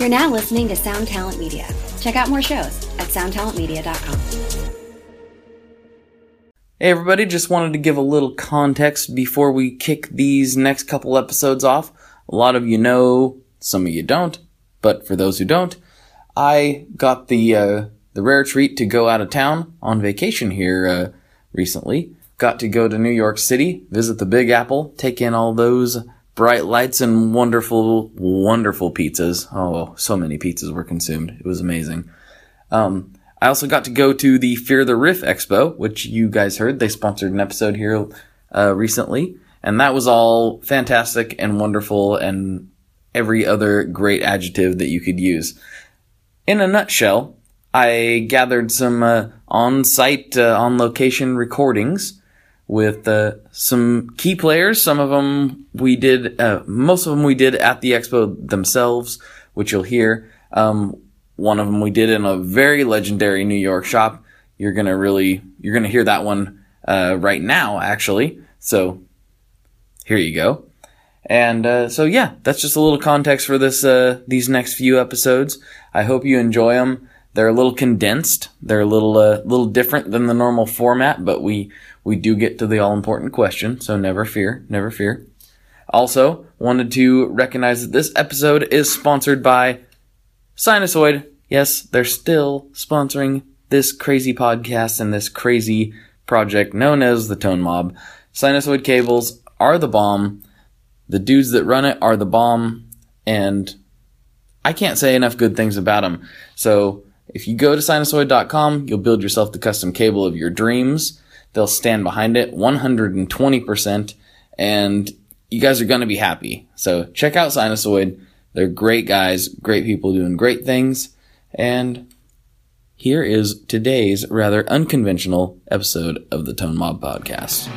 You're now listening to Sound Talent Media. Check out more shows at soundtalentmedia.com. Hey everybody, just wanted to give a little context before we kick these next couple episodes off. A lot of you know, some of you don't, but for those who don't, I got the uh, the rare treat to go out of town on vacation here uh, recently. Got to go to New York City, visit the Big Apple, take in all those bright lights and wonderful, wonderful pizzas. Oh, so many pizzas were consumed. It was amazing. Um, I also got to go to the Fear the Riff Expo, which you guys heard. They sponsored an episode here uh, recently, and that was all fantastic and wonderful and every other great adjective that you could use. In a nutshell, I gathered some uh, on-site, uh, on-location recordings with uh, some key players. Some of them we did, uh, most of them we did at the expo themselves, which you'll hear. Um, one of them we did in a very legendary New York shop. You're gonna really, you're gonna hear that one uh, right now, actually. So here you go. And uh, so yeah, that's just a little context for this uh, these next few episodes. I hope you enjoy them. They're a little condensed. They're a little uh, little different than the normal format, but we we do get to the all important question. So never fear, never fear. Also, wanted to recognize that this episode is sponsored by Sinusoid. Yes, they're still sponsoring this crazy podcast and this crazy project known as the Tone Mob. Sinusoid cables are the bomb. The dudes that run it are the bomb. And I can't say enough good things about them. So if you go to sinusoid.com, you'll build yourself the custom cable of your dreams. They'll stand behind it 120%. And you guys are going to be happy. So check out Sinusoid. They're great guys, great people doing great things. And here is today's rather unconventional episode of the Tone Mob podcast.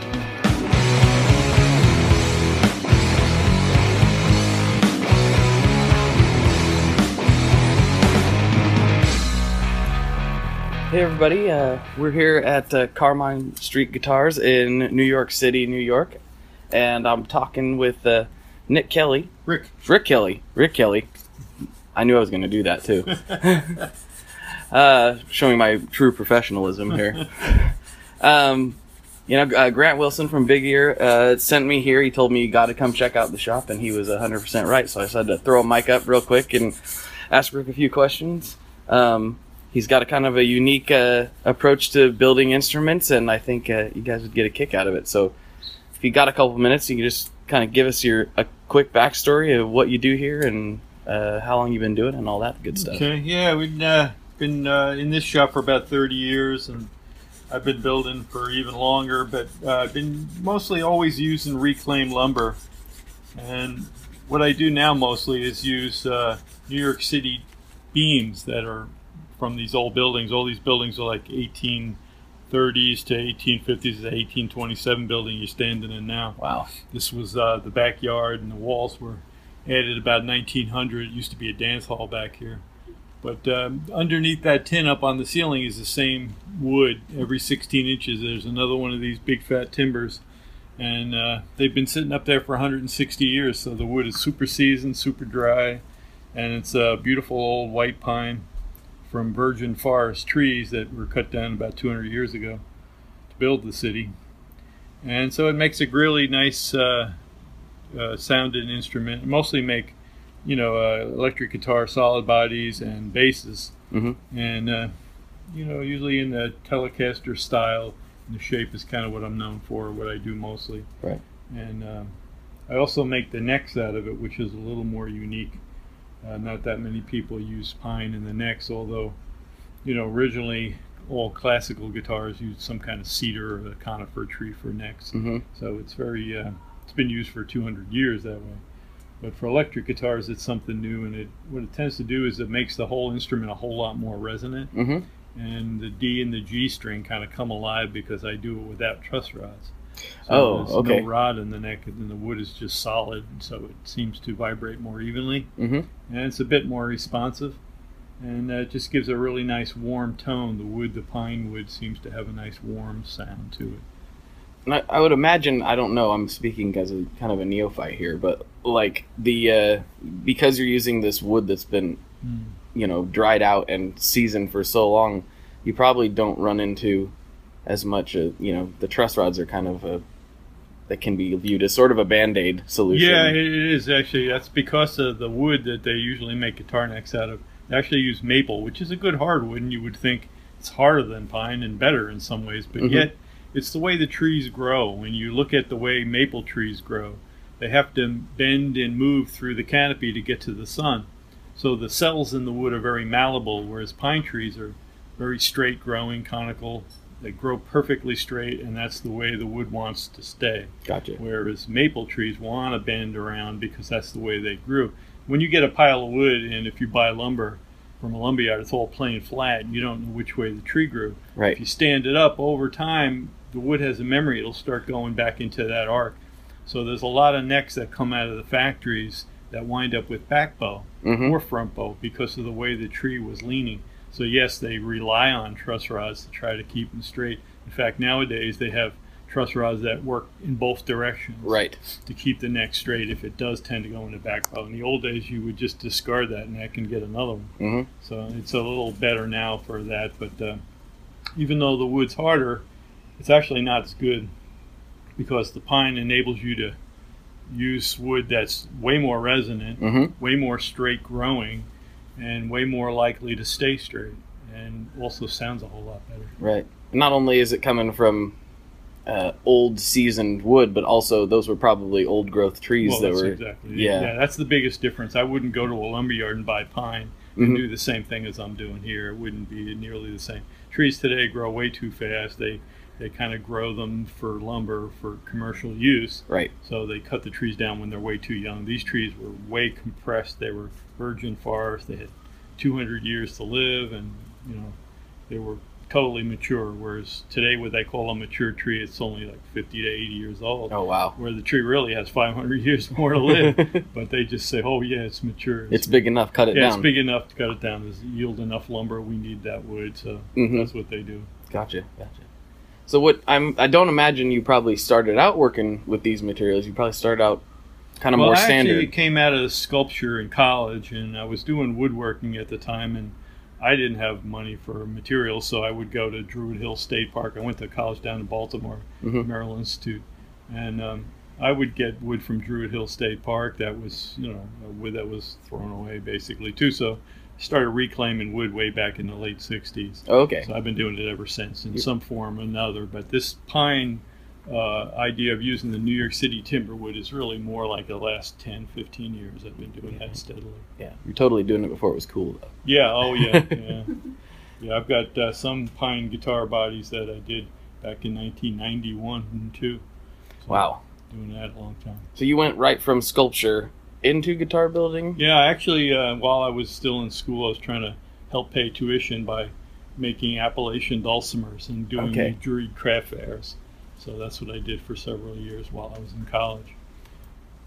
Hey everybody, uh, we're here at uh, Carmine Street Guitars in New York City, New York, and I'm talking with uh, Nick Kelly. Rick. Rick Kelly. Rick Kelly. I knew I was going to do that too. uh, showing my true professionalism here. um, you know, uh, Grant Wilson from Big Ear uh, sent me here. He told me you got to come check out the shop, and he was 100% right. So I said to throw a mic up real quick and ask Rick a few questions. Um, he's got a kind of a unique uh, approach to building instruments, and I think uh, you guys would get a kick out of it. So if you got a couple minutes, you can just kind of give us your a quick backstory of what you do here and uh, how long you've been doing it and all that good stuff. Okay, yeah, we've uh, been uh, in this shop for about 30 years, and I've been building for even longer, but uh, I've been mostly always using reclaimed lumber. And what I do now mostly is use uh, New York City beams that are from these old buildings. All these buildings are like 1830s to 1850s, the 1827 building you're standing in now. Wow. This was uh, the backyard, and the walls were added about 1900. It used to be a dance hall back here. But um, underneath that tin up on the ceiling is the same wood. Every 16 inches, there's another one of these big fat timbers. And uh, they've been sitting up there for 160 years, so the wood is super seasoned, super dry, and it's a beautiful old white pine from virgin forest trees that were cut down about 200 years ago to build the city. And so it makes a really nice uh, uh, sounding instrument. Mostly make, you know, uh, electric guitar, solid bodies, and basses. Mm-hmm. And uh, you know, usually in the Telecaster style. And the shape is kind of what I'm known for, what I do mostly. Right. And um, I also make the necks out of it, which is a little more unique. Uh, not that many people use pine in the necks, although, you know, originally all classical guitars used some kind of cedar or a conifer tree for necks. Mm-hmm. So it's very, uh, it's been used for 200 years that way. But for electric guitars, it's something new, and it what it tends to do is it makes the whole instrument a whole lot more resonant, Mm-hmm. and the D and the G string kind of come alive because I do it without truss rods. So Oh, there's okay. No rod in the neck, and then the wood is just solid, so it seems to vibrate more evenly, Mm-hmm. and it's a bit more responsive, and uh, it just gives a really nice warm tone. The wood, the pine wood, seems to have a nice warm sound to it. And I, I would imagine I don't know. I'm speaking as a kind of a neophyte here, but like the uh, because you're using this wood that's been Mm. you know dried out and seasoned for so long, you probably don't run into as much. Uh, you know, the truss rods are kind of a that can be viewed as sort of a band aid solution. Yeah, it is actually. That's because of the wood that they usually make guitar necks out of. They actually use maple, which is a good hardwood, and you would think it's harder than pine and better in some ways, but Mhm. yet it's the way the trees grow. When you look at the way maple trees grow, they have to bend and move through the canopy to get to the sun. So the cells in the wood are very malleable, whereas pine trees are very straight growing, conical. They grow perfectly straight, and that's the way the wood wants to stay gotcha. whereas maple trees want to bend around because that's the way they grew. When you get a pile of wood, and if you buy lumber from a lumberyard, it's all plain flat, and you don't know which way the tree grew. Right. If you stand it up over time, the wood has a memory; it'll start going back into that arc. So there's a lot of necks that come out of the factories that wind up with back bow Mhm. or front bow because of the way the tree was leaning. So yes, they rely on truss rods to try to keep them straight. In fact, nowadays they have truss rods that work in both directions Right. to keep the neck straight if it does tend to go into back bow. In the old days, you would just discard that neck and get another one. hmm So it's a little better now for that. But uh, even though the wood's harder, it's actually not as good because the pine enables you to use wood that's way more resonant, hmm way more straight growing, and way more likely to stay straight, and also sounds a whole lot better. Right. Not only is it coming from uh, old seasoned wood, but also those were probably old growth trees Well, that that's were. exactly yeah. yeah. That's the biggest difference. I wouldn't go to a lumberyard and buy pine and Mhm. do the same thing as I'm doing here. It wouldn't be nearly the same. Trees today grow way too fast. They they kind of grow them for lumber for commercial use. Right. So they cut the trees down when they're way too young. These trees were way compressed. They were virgin forest. They had 200 years to live, and you know they were totally mature. Whereas today, what they call a mature tree, it's only like 50 to 80 years old Oh wow. where the tree really has 500 years more to live. but they just say, "Oh yeah, it's mature. It's big enough. Cut it yeah, down. it's big enough to cut it down. There's yield enough lumber. We need that wood, so Mhm. that's what they do." Gotcha. Gotcha. So what I'm I don't imagine you probably started out working with these materials. You probably started out kind of well, more I actually came out of sculpture in college, and I was doing woodworking at the time, and I didn't have money for materials, so I would go to Druid Hill State Park. I went to college down in Baltimore, Mhm. Maryland Institute, and um, I would get wood from Druid Hill State Park that was, you know, wood that was thrown away basically too. So I started reclaiming wood way back in the late '60s. okay. So I've been doing it ever since in some form or another. But this pine uh, idea of using the New York City timber wood is really more like the last 10, 15 years I've been doing that steadily. Yeah. You're totally doing it before it was cool though. Yeah, oh yeah, yeah. Yeah, I've got uh, some pine guitar bodies that I did back in 1991 and two. So Wow. Doing that a long time. So you went right from sculpture into guitar building. Yeah, actually, uh, while I was still in school, I was trying to help pay tuition by making Appalachian dulcimers and doing Okay. juried craft fairs. So that's what I did for several years while I was in college.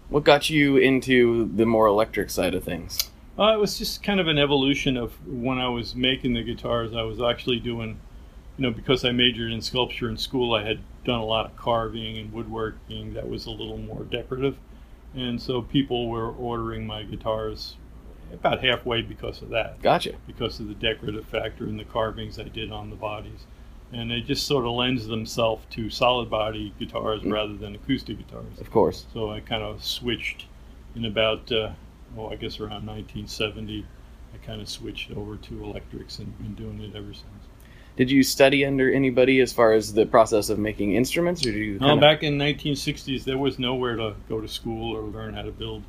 What got you into the more electric side of things? Uh, it was just kind of an evolution of when I was making the guitars. I was actually doing, you know, because I majored in sculpture in school, I had done a lot of carving and woodworking that was a little more decorative. And so people were ordering my guitars about halfway because of that. Gotcha. because of the decorative factor and the carvings I did on the bodies. And they just sort of lends themselves to solid body guitars rather than acoustic guitars. Of course. So I kind of switched in about, uh, oh, I guess around 1970. I kind of switched over to electrics and been doing it ever since. Did you study under anybody as far as the process of making instruments, or did you? No, kinda- back in 1960s, there was nowhere to go to school or learn how to build.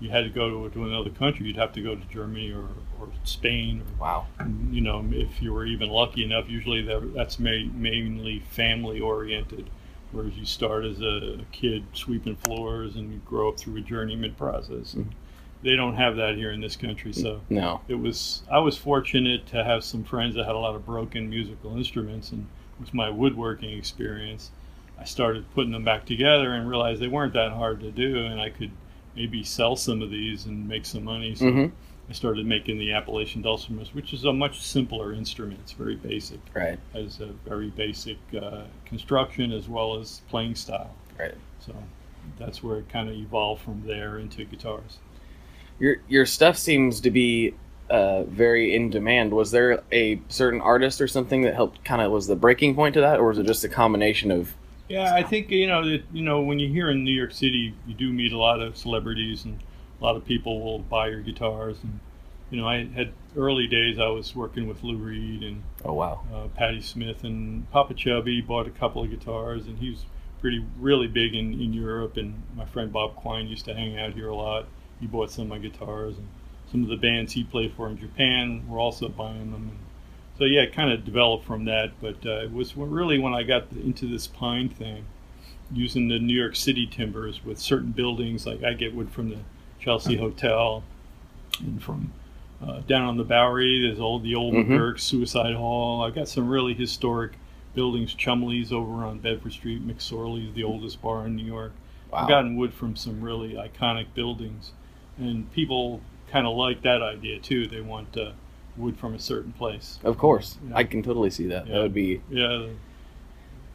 You had to go to, to another country. You'd have to go to Germany or, or Spain or Wow. you know, if you were even lucky enough, usually that, that's ma- mainly family oriented. Whereas you start as a kid sweeping floors and you grow up through a journeyman process. Mhm. They don't have that here in this country, so No. it was. I was fortunate to have some friends that had a lot of broken musical instruments, and with my woodworking experience, I started putting them back together and realized they weren't that hard to do, and I could maybe sell some of these and make some money. So hmm I started making the Appalachian dulcimers, which is a much simpler instrument. It's very basic. Right. Has a very basic uh, construction as well as playing style. Right. So that's where it kind of evolved from there into guitars. Your your stuff seems to be uh, very in demand. Was there a certain artist or something that helped kind of was the breaking point to that, or was it just a combination of? Yeah, I think you know that you know when you're here in New York City, you do meet a lot of celebrities and a lot of people will buy your guitars. And you know, I had early days I was working with Lou Reed and Oh wow. uh, Patti Smith and Popa Chubby bought a couple of guitars and he was pretty really big in, in Europe and my friend Bob Quine used to hang out here a lot. He bought some of my guitars and some of the bands he played for in Japan were also buying them. And so yeah, it kind of developed from that. But uh, it was really when I got into this pine thing, using the New York City timbers with certain buildings. Like I get wood from the Chelsea Hotel and from uh, down on the Bowery. There's all the old Mhm. McGurk Suicide Hall. I got some really historic buildings. Chumley's over on Bedford Street. McSorley's the oldest bar in New York. Wow. I've gotten wood from some really iconic buildings, and people kind of like that idea too. They want uh, wood from a certain place. Of course, Yeah. I can totally see that. Yeah. That would be Yeah,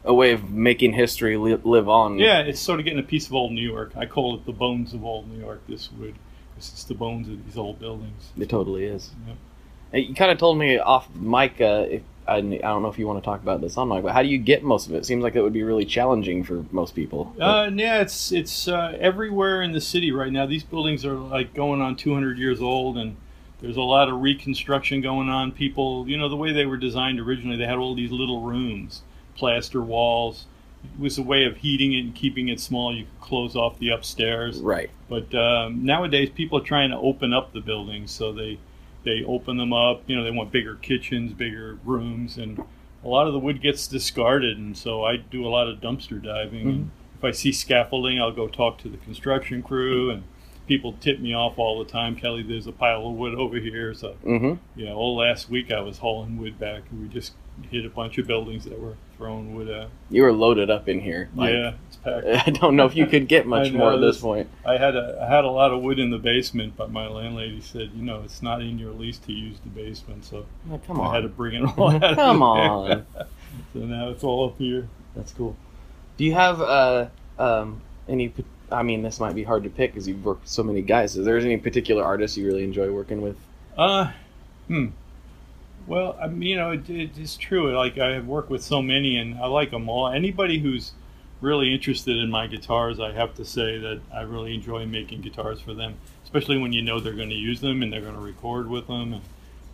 a way of making history li- live on. yeah. It's sort of getting a piece of old New York. I call it the bones of old New York. This wood, this is the bones of these old buildings. it totally is. Yep. Hey, You kind of told me off mic. Uh, if, I, I don't know if you want to talk about this on mic, but how do you get most of it? Seems like it would be really challenging for most people. Uh, yeah, it's it's uh, everywhere in the city right now. These buildings are like going on 200 years old, and there's a lot of reconstruction going on. People, you know, the way they were designed originally, they had all these little rooms, plaster walls. It was a way of heating it and keeping it small. You could close off the upstairs. right. But um, nowadays, people are trying to open up the buildings, so they they open them up. You know, they want bigger kitchens, bigger rooms, and a lot of the wood gets discarded. And so I do a lot of dumpster diving. And if I see scaffolding, I'll go talk to the construction crew, and people tip me off all the time. Kelly, there's a pile of wood over here. So Mm-hmm. yeah, all last week I was hauling wood back, and we just hit a bunch of buildings that were throwing wood out. You were loaded up in here. Like, yeah, it's packed. I don't know if you could get much more at this point. I had a I had a lot of wood in the basement, but my landlady said, you know, it's not in your lease to use the basement, so Oh, come I had to bring it all out. of Come on. so now it's all up here. That's cool. Do you have uh, um, any? I mean, this might be hard to pick because you've worked with so many guys. Is there any particular artist you really enjoy working with? Uh, hmm. Well, I mean, you know, it, it, it's true. Like I have worked with so many, and I like them all. Anybody who's really interested in my guitars, I have to say that I really enjoy making guitars for them, especially when you know they're going to use them and they're going to record with them. And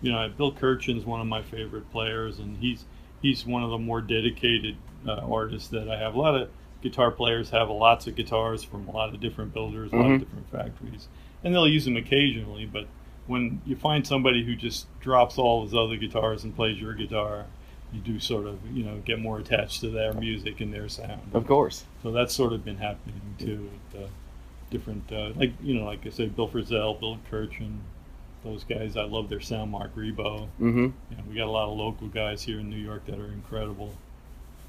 you know, Bill Kirchen's one of my favorite players, and he's he's one of the more dedicated uh, artists that I have. A lot of guitar players have lots of guitars from a lot of different builders, a lot Mhm. of different factories, and they'll use them occasionally. But when you find somebody who just drops all his other guitars and plays your guitar, you do sort of you know get more attached to their music and their sound. Of course. So that's sort of been happening too. With, uh, different, uh, like you know, like I said, Bill Frisell, Bill Kirchen, those guys. I love their sound. Marc Ribot. Mm-hmm. Know, we got a lot of local guys here in New York that are incredible.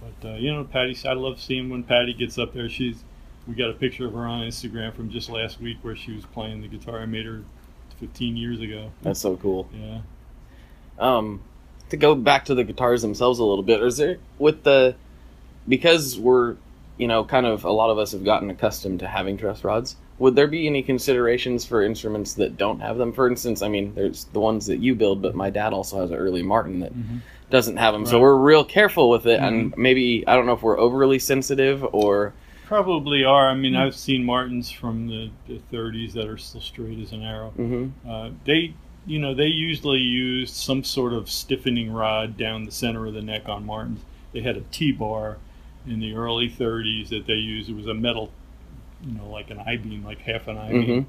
But uh, you know, Patty, I love seeing when Patty gets up there. She's, we got a picture of her on Instagram from just last week where she was playing the guitar. I made her 15 years ago. That's so cool. Yeah. Um, to go back to the guitars themselves a little bit, is there with the because we're you know kind of a lot of us have gotten accustomed to having truss rods. Would there be any considerations for instruments that don't have them? For instance, I mean, there's the ones that you build, but my dad also has an early Martin that doesn't have them. So we're real careful with it, and maybe I don't know if we're overly sensitive or Probably are. I mean, I've seen Martins from the, the 30s that are still straight as an arrow. hmm Uh, they, you know, they usually used some sort of stiffening rod down the center of the neck on Martins. They had a T-bar in the early 30s that they used. It was a metal, you know, like an I-beam, like half an I-beam.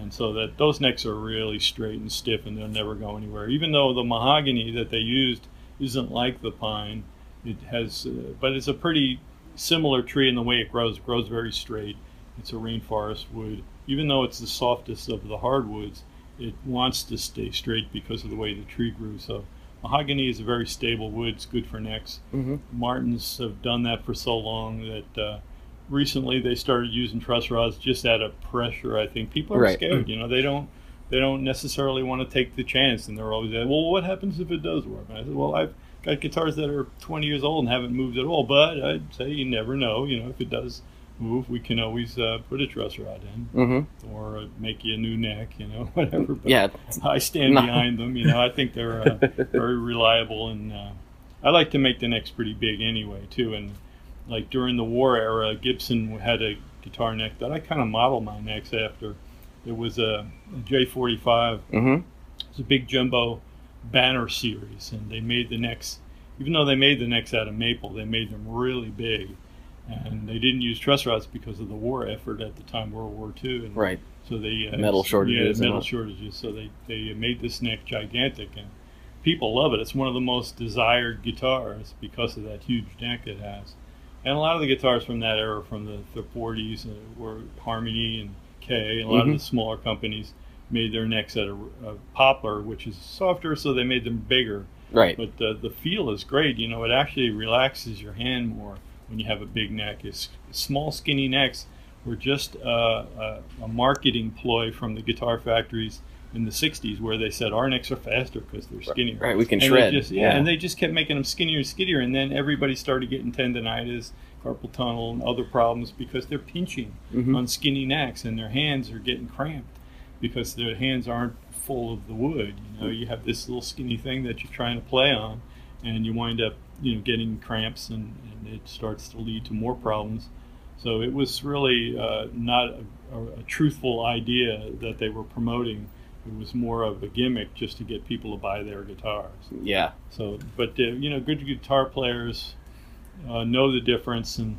And so that those necks are really straight and stiff, and they'll never go anywhere. Even though the mahogany that they used isn't like the pine, it has, uh, but it's a pretty similar tree in the way it grows. It grows very straight. It's a rainforest wood. Even though it's the softest of the hardwoods, it wants to stay straight because of the way the tree grew. So mahogany is a very stable wood. It's good for necks. hmm Martins have done that for so long that uh, recently they started using truss rods just out of pressure. I think people are Right. scared. You know, they don't they don't necessarily want to take the chance, and they're always like, well, what happens if it does work? And I said, well, I've got guitars that are 20 years old and haven't moved at all, but I'd say you never know. You know, if it does move, we can always uh, put a truss rod in Mm-hmm. or uh, make you a new neck, you know, whatever. But Yeah. I stand No. behind them. You know, I think they're uh, very reliable, and uh, I like to make the necks pretty big anyway, too. And like during the war era, Gibson had a guitar neck that I kind of modeled my necks after. It was a, a J45. Mm-hmm. It's a big jumbo banner series, and they made the necks. Even though they made the necks out of maple, they made them really big, and they didn't use truss rods because of the war effort at the time, World War II. And Right. so they uh, Metal shortages Yeah, metal shortages. So they they made this neck gigantic, and people love it. It's one of the most desired guitars because of that huge neck it has. And a lot of the guitars from that era, from the, the 40s, uh, were Harmony and Kay A lot Mhm. of the smaller companies made their necks out of, of poplar, which is softer, so they made them bigger. Right. But the, the feel is great. You know, it actually relaxes your hand more when you have a big neck. It's small, skinny necks were just uh, a, a marketing ploy from the guitar factories in the 60s where they said our necks are faster because they're skinnier. Right, we can And shred. just- yeah, Yeah. and they just kept making them skinnier and skinnier. And then everybody started getting tendonitis, carpal tunnel, and other problems because they're pinching Mhm. on skinny necks and their hands are getting cramped because their hands aren't full of the wood. You know, you have this little skinny thing that you're trying to play on, and you wind up, you know, getting cramps, and, and it starts to lead to more problems. So it was really uh, not a, a, a truthful idea that they were promoting. It was more of a gimmick just to get people to buy their guitars. Yeah. So, but uh, you know, good guitar players uh, know the difference, and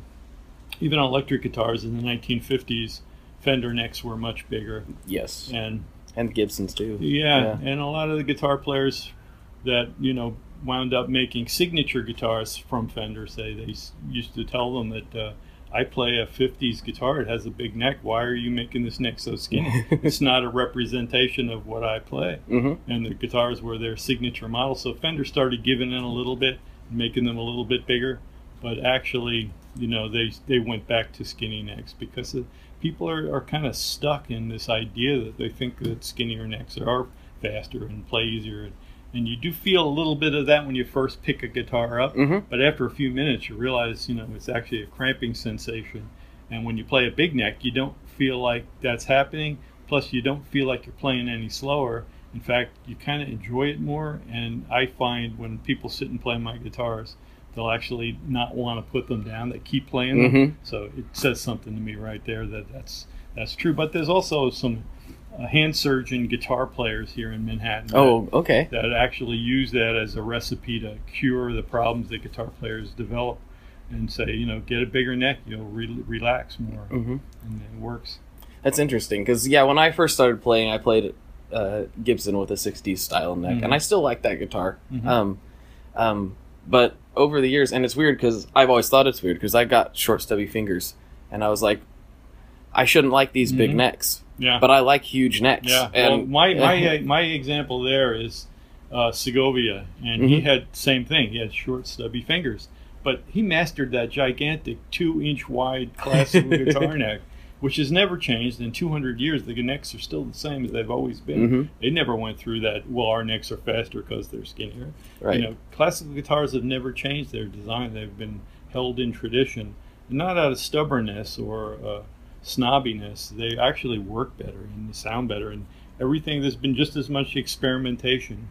even on electric guitars in the 1950s, Fender necks were much bigger, Yes. and And Gibsons too. yeah, and a lot of the guitar players that you know wound up making signature guitars from Fender say they used to tell them that uh, I play a 50s guitar, it has a big neck. Why are you making this neck so skinny? it's not a representation of what I play Mm-hmm. and the guitars were their signature model. So Fender started giving in a little bit, making them a little bit bigger, but actually, you know, they they went back to skinny necks because people are, are kind of stuck in this idea that they think that skinnier necks are faster and play easier. And, and you do feel a little bit of that when you first pick a guitar up, Mhm. but after a few minutes, you realize, you know, it's actually a cramping sensation. And when you play a big neck, you don't feel like that's happening. Plus, you don't feel like you're playing any slower. In fact, you kind of enjoy it more. And I find when people sit and play my guitars, they'll actually not want to put them down. They keep playing them. Mhm. So it says something to me right there that that's that's true. But there's also some uh, hand surgeon guitar players here in Manhattan. that- Oh, okay. that actually use that as a recipe to cure the problems that guitar players develop and say, you know, get a bigger neck, you'll re- relax more. Mm-hmm. And it works. That's interesting because yeah, when I first started playing, I played uh, Gibson with a '60s style neck, Mhm. and I still like that guitar. Mhm. Um, um, but over the years, and it's weird because I've always thought it's weird because I got short, stubby fingers, and I was like, I shouldn't like these big Mhm. necks, Yeah. but I like huge necks. yeah. and well, my, my, uh, my example there is uh, Segovia, and he Mhm. had same thing. He had short, stubby fingers. But he mastered that gigantic two inch wide classical guitar neck, which has never changed. In 200 years, the necks are still the same as they've always been. Mhm. They never went through that, well, our necks are faster because they're skinnier. right. You know, classical guitars have never changed their design. They've been held in tradition, And not out of stubbornness or uh, snobbiness. They actually work better and sound better. And everything, there's been just as much experimentation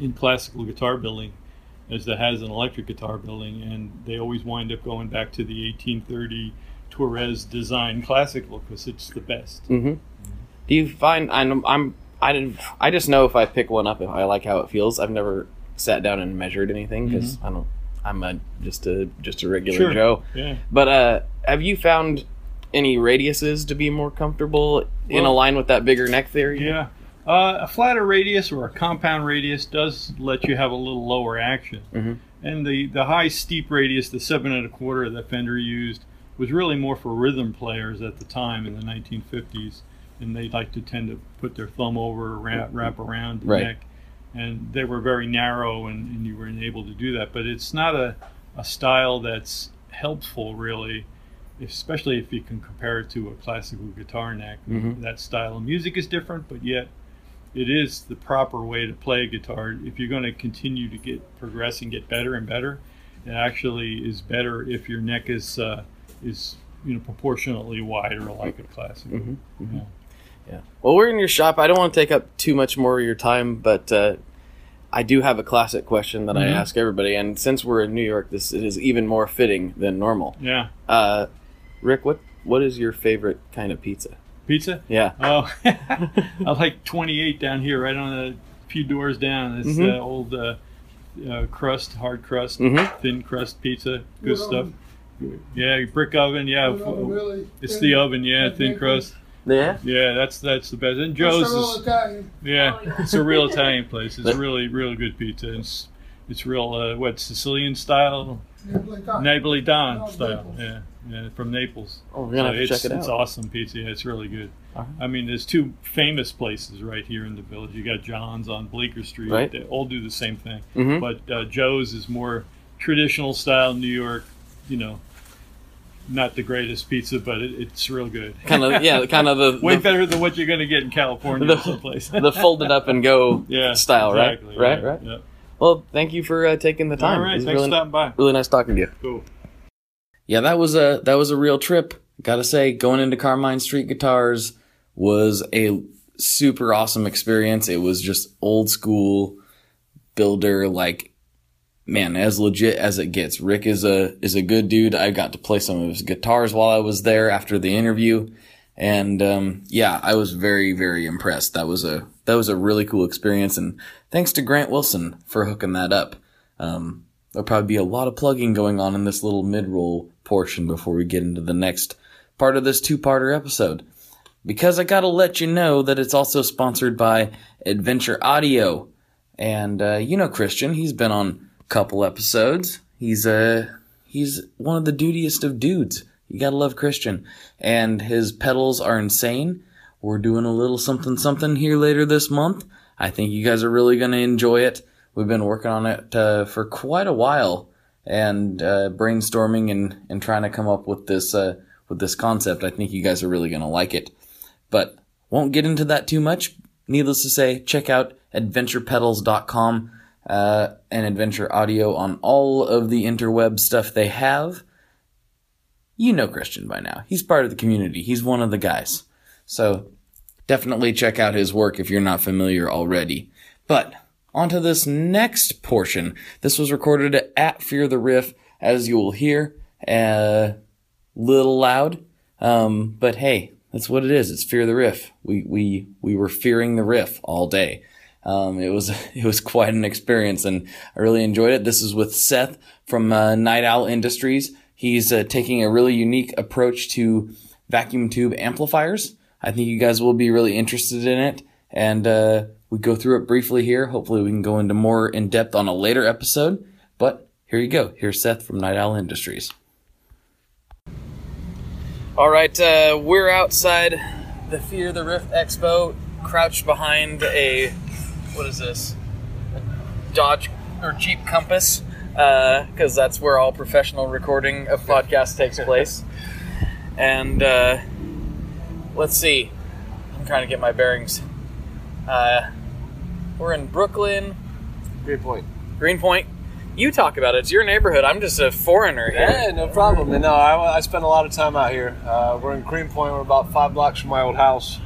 in classical guitar building as there has in electric guitar building. And they always wind up going back to the 1830 Torres design classical because it's the best. hmm Do you find I'm I'm I didn't I just know if I pick one up if I like how it feels. I've never sat down and measured anything because I don't. I'm a just a just a regular Sure. Joe. Yeah. But uh, have you found any radiuses to be more comfortable in Well- line with that bigger neck theory? Yeah. Uh, a flatter radius or a compound radius does let you have a little lower action. Mhm. And the, the high steep radius, the seven and a quarter that Fender used, was really more for rhythm players at the time in the 1950s. And they like to tend to put their thumb over, wrap, wrap around the Right. neck. And they were very narrow, and, and you weren't able to do that. But it's not a, a style that's helpful, really, especially if you can compare it to a classical guitar neck. Mhm. That style of music is different, but yet it is the proper way to play a guitar. If you're going to continue to get progress and get better and better, it actually is better if your neck is uh, is you know proportionately wider like a classical. Mm-hmm. Yeah. Yeah. Well, we're in your shop. I don't want to take up too much more of your time, but uh, I do have a classic question that I Mhm. ask everybody. And since we're in New York, this is even more fitting than normal. yeah. Uh, Rick, what what is your favorite kind of pizza? Pizza? Yeah. Oh, I like 28 down here, right on a few doors down. It's Mhm. uh, old uh, uh, crust, hard crust, Mhm. thin crust pizza. Good Wood stuff. Oven. Yeah, brick oven. Yeah, oven, really it's thin, the oven. Yeah, like thin crust. Yeah. Yeah, that's that's the best. And It's Joe's a real is Italian. yeah, Oh, yeah. it's a real Italian place. It's really really good pizza. It's it's real uh, what Sicilian style, Napolitano. Napolitan No, style. Naples. Yeah, yeah, from Naples. Oh, we're gonna have to it's, check it out. It's awesome pizza. Yeah, it's really good. Alright. I mean, there's two famous places right here in the village. You got John's on Bleecker Street. Right. They all do the same thing. Mhm. But uh, Joe's is more traditional style New York. You know, not the greatest pizza, but it, it's real good. Kind of yeah, kind of the Way the, better than what you're going to get in California The- or someplace. the folded up and go yeah, style, right? exactly, Right, right. Yeah. Well, thank you for uh, taking the time. All right, thanks really, for stopping by. really nice talking to you. Cool. Yeah, that was a that was a real trip. Gotta say, going into Carmine Street Guitars was a super awesome experience. It was just old school builder, like man, as legit as it gets. Rick is a is a good dude. I got to play some of his guitars while I was there after the interview, and um, yeah, I was very very impressed. That was a that was a really cool experience, and thanks to Grant Wilson for hooking that up. Um, there'll probably be a lot of plugging going on in this little mid-roll portion before we get into the next part of this two-parter episode. Because I gotta let you know that it's also sponsored by Adventure Audio. And, uh, you know Christian, he's been on couple episodes. He's, uh, he's one of the dudiest of dudes. You gotta love Christian. And his pedals are insane. We're doing a little something something here later this month. I think you guys are really gonna enjoy it. We've been working on it uh, for quite a while and uh, brainstorming and, and trying to come up with this uh, with this concept. I think you guys are really gonna like it, but won't get into that too much. Needless to say, check out adventurepedals.com uh, and Adventure Audio on all of the interweb stuff they have. You know Christian by now. He's part of the community. He's one of the guys. So definitely check out his work if you're not familiar already. But on to this next portion. This was recorded at Fear the Riff, as you will hear. Uh, a little loud. Um, but hey, that's what it is. It's Fear the Riff. We, we, we were fearing the riff all day. Um, it was, it was quite an experience and I really enjoyed it. This is with Seth from, uh, Night Owl Industries. He's, uh, taking a really unique approach to vacuum tube amplifiers. I think you guys will be really interested in it. And, uh, we go through it briefly here. Hopefully we can go into more in depth on a later episode. But here you go. Here's Seth from Night Owl Industries. All right, uh, we're outside the Fear the Riff Expo, crouched behind a what is this? Dodge or Jeep Compass, because that's where all professional recording of podcasts takes place. And uh, let's see, I'm trying to get my bearings. Uh, we're in Brooklyn, Great point. Greenpoint. You talk about it. It's your neighborhood. I'm just a foreigner here. Yeah, no problem. And no, I, I spend a lot of time out here. Uh, we're in Greenpoint. We're about five blocks from my old house.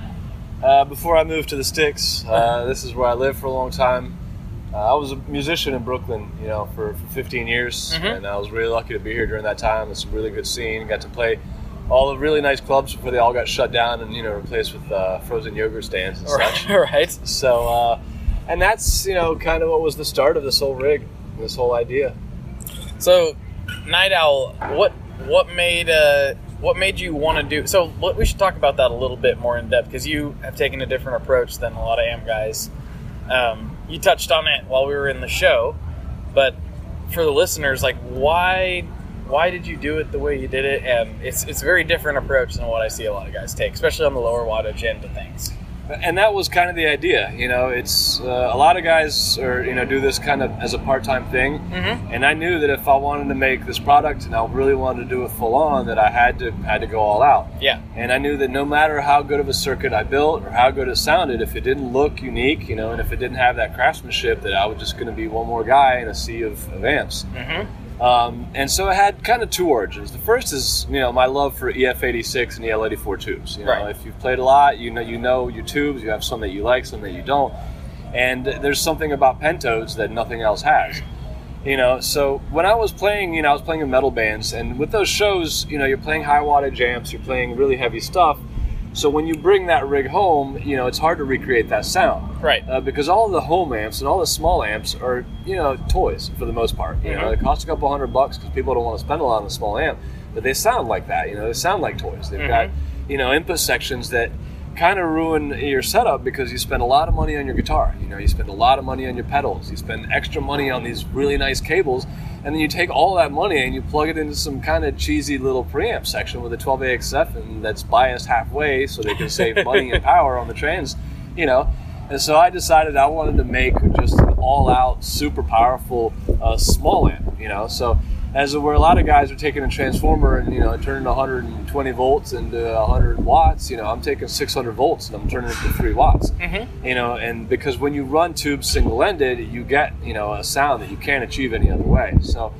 Uh, before I moved to the sticks, uh, this is where I lived for a long time. Uh, I was a musician in Brooklyn, you know, for, for 15 years, Mhm. and I was really lucky to be here during that time. It's a really good scene. Got to play all the really nice clubs before they all got shut down and you know replaced with uh, frozen yogurt stands and such. All right. So, uh, and that's you know kind of what was the start of this whole rig, this whole idea. So, Night Owl, what what made uh what made you want to do? So, we should talk about that a little bit more in depth because you have taken a different approach than a lot of am guys. Um, you touched on it while we were in the show, but for the listeners, like why why did you do it the way you did it? And it's it's a very different approach than what I see a lot of guys take, especially on the lower wattage end of things. And that was kind of the idea. You know, it's uh, a lot of guys are you know do this kind of as a part time thing, Mhm. and I knew that if I wanted to make this product and I really wanted to do it full on, that I had to had to go all out. Yeah. And I knew that no matter how good of a circuit I built or how good it sounded, if it didn't look unique, you know, and if it didn't have that craftsmanship, that I was just going to be one more guy in a sea of, of amps. Mm-hmm. Um, and so it had kind of two origins. The first is, you know, my love for EF86 and EL84 tubes. You know, Right. if you've played a lot, you know, you know your tubes. You have some that you like, some that you don't. And there's something about pentodes that nothing else has. You know, so when I was playing, you know, I was playing in metal bands, and with those shows, you know, you're playing high wattage amps, you're playing really heavy stuff. So when you bring that rig home, you know, it's hard to recreate that sound Right. uh, because all the home amps and all the small amps are you know toys for the most part. You know, Mhm. they cost a couple hundred bucks because people don't want to spend a lot on a small amp, but they sound like that. You know, they sound like toys. They've got you know input sections that kind of ruin your setup because you spend a lot of money on your guitar. You know, you spend a lot of money on your pedals. You spend extra money on these really nice cables, and then you take all that money and you plug it into some kind of cheesy little preamp section with a 12AX7 that's biased halfway so they can save money and power on the trans. You know, and so I decided I wanted to make just an all-out, super powerful uh, small amp. You know, so as where a lot of guys are taking a transformer and you know turning 120 volts into 100 watts, you know, I'm taking 600 volts and I'm turning it to three watts. Mm-hmm. You know, and because when you run tubes single-ended, you get you know a sound that you can't achieve any other way. So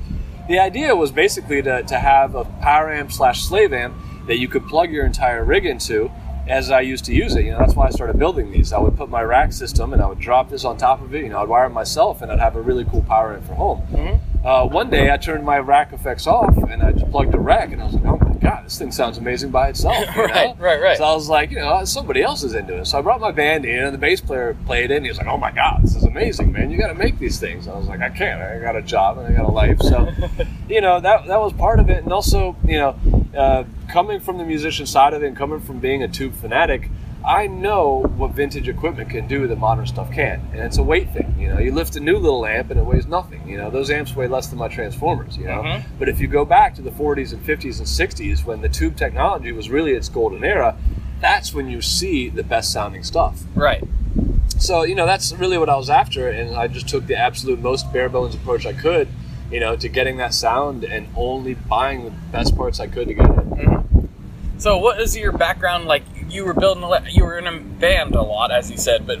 the idea was basically to, to have a power amp slash slave amp that you could plug your entire rig into as I used to use it. You know, that's why I started building these. I would put my rack system and I would drop this on top of it. You know, I'd wire it myself and I'd have a really cool power amp for home. Uh, one day I turned my rack effects off and I just plugged a rack and I was like, oh my god, this thing sounds amazing by itself. you know? Right, right, right. So I was like, you know, somebody else is into it. So I brought my band in and the bass player played it and he was like, oh my god, this is amazing, man. You got to make these things. I was like, I can't. I got a job and I got a life. So, you know, that that was part of it. And also, you know, uh, coming from the musician side of it and coming from being a tube fanatic, I know what vintage equipment can do that modern stuff can't, and it's a weight thing. You know, you lift a new little amp and it weighs nothing. You know, those amps weigh less than my transformers. You know, Mhm. but if you go back to the 40s and 50s and 60s when the tube technology was really its golden era, that's when you see the best sounding stuff. Right. So you know, that's really what I was after, and I just took the absolute most bare bones approach I could. You know, to getting that sound and only buying the best parts I could to get it. So, what is your background like? You were building, a, you were in a band a lot, as you said, but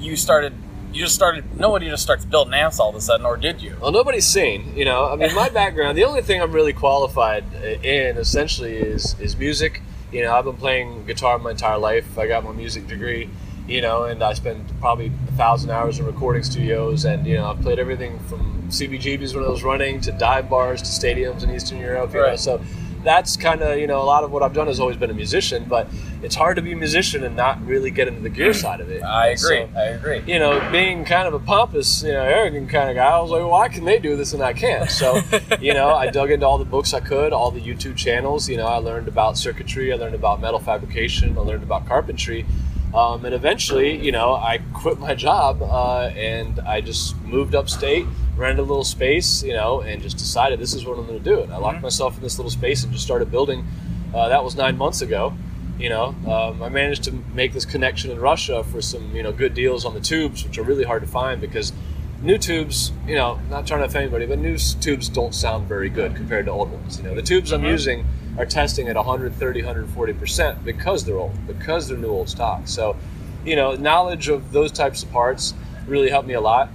you started, you just started. Nobody just starts building amps all of a sudden, or did you? Well, nobody's seen. you know. I mean, my background, the only thing I'm really qualified in, essentially, is is music. You know, I've been playing guitar my entire life. I got my music degree, you know, and I spent probably a thousand hours in recording studios, and you know, I've played everything from CBGBs when I was running to dive bars to stadiums in Eastern Europe. You know, so that's kind of you know a lot of what I've done has always been a musician, but it's hard to be a musician and not really get into the gear side of it. I agree. So, I agree. you know, being kind of a pompous, you know, arrogant kind of guy, I was like, well, why can they do this and I can't? So, you know, I dug into all the books I could, all the YouTube channels. You know, I learned about circuitry, I learned about metal fabrication, I learned about carpentry. Um, and eventually, you know, I quit my job uh, and I just moved upstate, rented a little space, you know, and just decided this is what I'm going to do. And I locked myself in this little space and just started building. Uh, that was nine months ago. You know, um, I managed to make this connection in Russia for some, you know, good deals on the tubes, which are really hard to find because new tubes, you know, not trying to offend anybody, but new tubes don't sound very good compared to old ones. You know, the tubes I'm using are testing at 130, 140% because they're old, because they're new old stock. So, you know, knowledge of those types of parts really helped me a lot.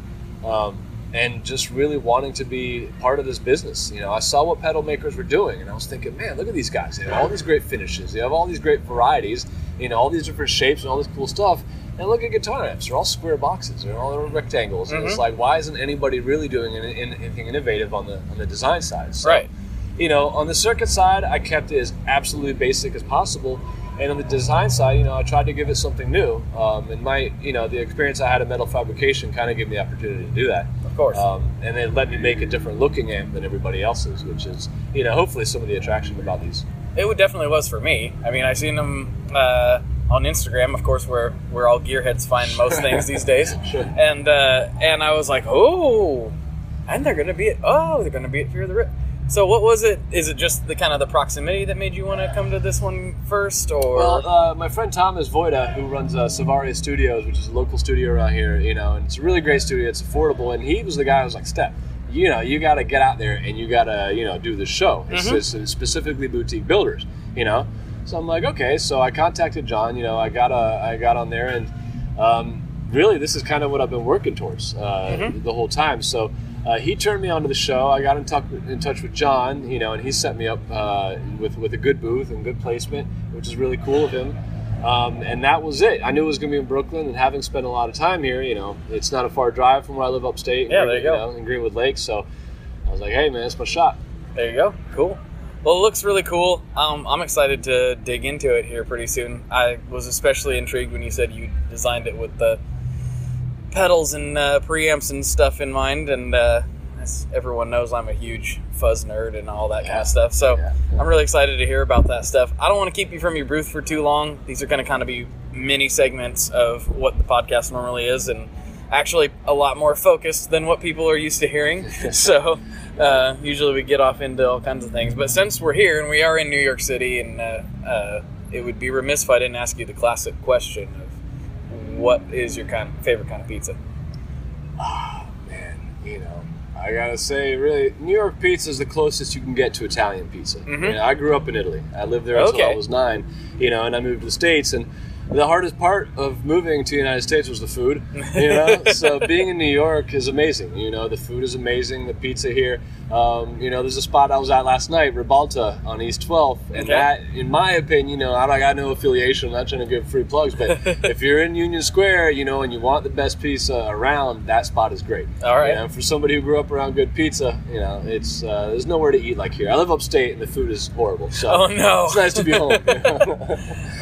Um, and just really wanting to be part of this business. You know, I saw what pedal makers were doing, and I was thinking, man, look at these guys. They have all these great finishes. They have all these great varieties. You know, all these different shapes and all this cool stuff. And look at guitar amps; they're all square boxes. They're all rectangles. And it's like, why isn't anybody really doing anything innovative on the on the design side? So, Right. you know, on the circuit side, I kept it as absolutely basic as possible. And on the design side, you know, I tried to give it something new. Um, and my, you know, the experience I had in metal fabrication kind of gave me the opportunity to do that. Of course. Um, and it let me make a different looking amp than everybody else's, which is, you know, hopefully some of the attraction about these. It would definitely was for me. I mean, I seen them uh, on Instagram, of course, where where all gearheads find most things these days. Sure. And uh, and I was like, oh, and they're gonna be it. Oh, they're gonna be it Fear of the Riff. So what was it? Is it just the kind of the proximity that made you want to come to this one first, or Well, uh, my friend Thomas Voida, who runs uh, Savaria Studios, which is a local studio around here, you know, and it's a really great studio. It's affordable, and he was the guy who was like, "Seth, you know, you got to get out there and you got to, you know, do the show. It's, Mm-hmm. it's specifically boutique builders, you know." So I'm like, okay. So I contacted John. You know, I got a, I got on there, and um, really, this is kind of what I've been working towards uh, Mm-hmm. the whole time. So. Uh, he turned me onto the show. I got in, touch in touch with John, you know, and he set me up uh, with with a good booth and good placement, which is really cool of him. Um, and that was it. I knew it was going to be in Brooklyn, and having spent a lot of time here, you know, it's not a far drive from where I live upstate. Yeah, there you Green- go. know, in Greenwood Lake. So I was like, hey, man, it's my shot. There you go. Cool. Well, it looks really cool. Um, I'm excited to dig into it here pretty soon. I was especially intrigued when you said you designed it with the pedals and uh, preamps and stuff in mind. And uh, as everyone knows, I'm a huge fuzz nerd and all that kind of stuff. So Yeah. I'm really excited to hear about that stuff. I don't want to keep you from your booth for too long. These are going to kind of be mini segments of what the podcast normally is, and actually a lot more focused than what people are used to hearing. so uh, usually we get off into all kinds of things. But since we're here and we are in New York City, and uh, uh, it would be remiss if I didn't ask you the classic question of what is your kind favorite kind of pizza? Oh man, you know, I gotta say, really, New York pizza is the closest you can get to Italian pizza. You know, I grew up in Italy. I lived there until Mm-hmm. Okay. I was nine. You know, and I moved to the states, and the hardest part of moving to the United States was the food. You know, so being in New York is amazing. You know, the food is amazing. The pizza here. Um, you know, there's a spot I was at last night, Ribalta on East 12th, and Okay. that, in my opinion, you know, I got no affiliation. I'm not trying to give free plugs, but if you're in Union Square, you know, and you want the best pizza around, that spot is great. All right. You know, for somebody who grew up around good pizza, you know, it's uh, there's nowhere to eat like here. I live upstate, and the food is horrible. So Oh, no. it's nice to be home.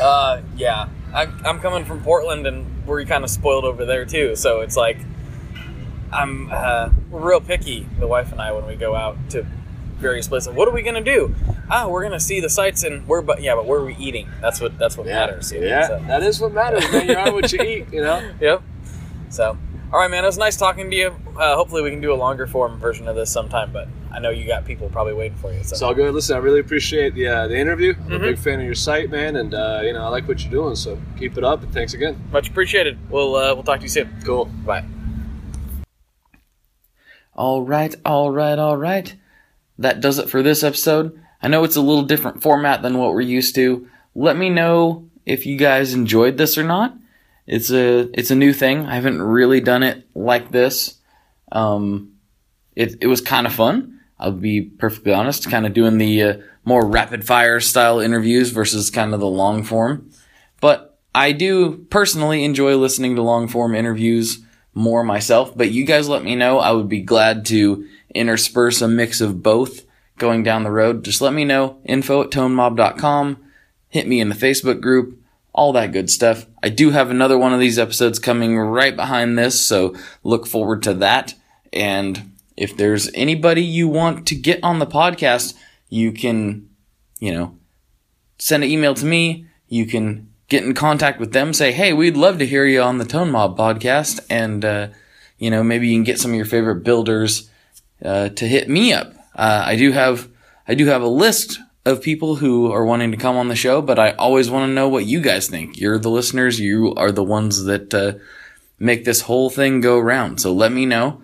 Uh, yeah, I, I'm coming from Portland, and we're kind of spoiled over there too. So it's like I'm uh, we're real picky, the wife and I, when we go out to various places. What are we gonna do? Ah, we're gonna see the sights, and we're but yeah, but where are we eating? That's what that's what matters. you know, yeah, so. that is what matters. Man, you are what you eat. You know. Yep. So, all right, man. It was nice talking to you. Uh, hopefully, we can do a longer form version of this sometime. But I know you got people probably waiting for you. So, It's all good. Listen, I really appreciate the uh, the interview. I'm Mm-hmm. a big fan of your site, man, and uh, you know I like what you're doing. So keep it up, and thanks again. much appreciated. We'll uh, we'll talk to you soon. Cool. Bye. All right, all right, all right. That does it for this episode. I know it's a little different format than what we're used to. Let me know if you guys enjoyed this or not. It's a it's a new thing. I haven't really done it like this. Um, it it was kind of fun. I'll be perfectly honest. Kind of doing the uh, more rapid fire style interviews versus kind of the long form. But I do personally enjoy listening to long form interviews more myself. But you guys let me know. I would be glad to intersperse a mix of both going down the road. Just let me know. Info at tonemob.com. Hit me in the Facebook group. All that good stuff. I do have another one of these episodes coming right behind this, so look forward to that. And if there's anybody you want to get on the podcast, you can, you know, send an email to me. You can get in contact with them. Say, hey, we'd love to hear you on the Tone Mob podcast, and uh, you know maybe you can get some of your favorite builders uh, to hit me up. Uh, I do have I do have a list of people who are wanting to come on the show, but I always want to know what you guys think. You're the listeners. You are the ones that uh, make this whole thing go round. So let me know.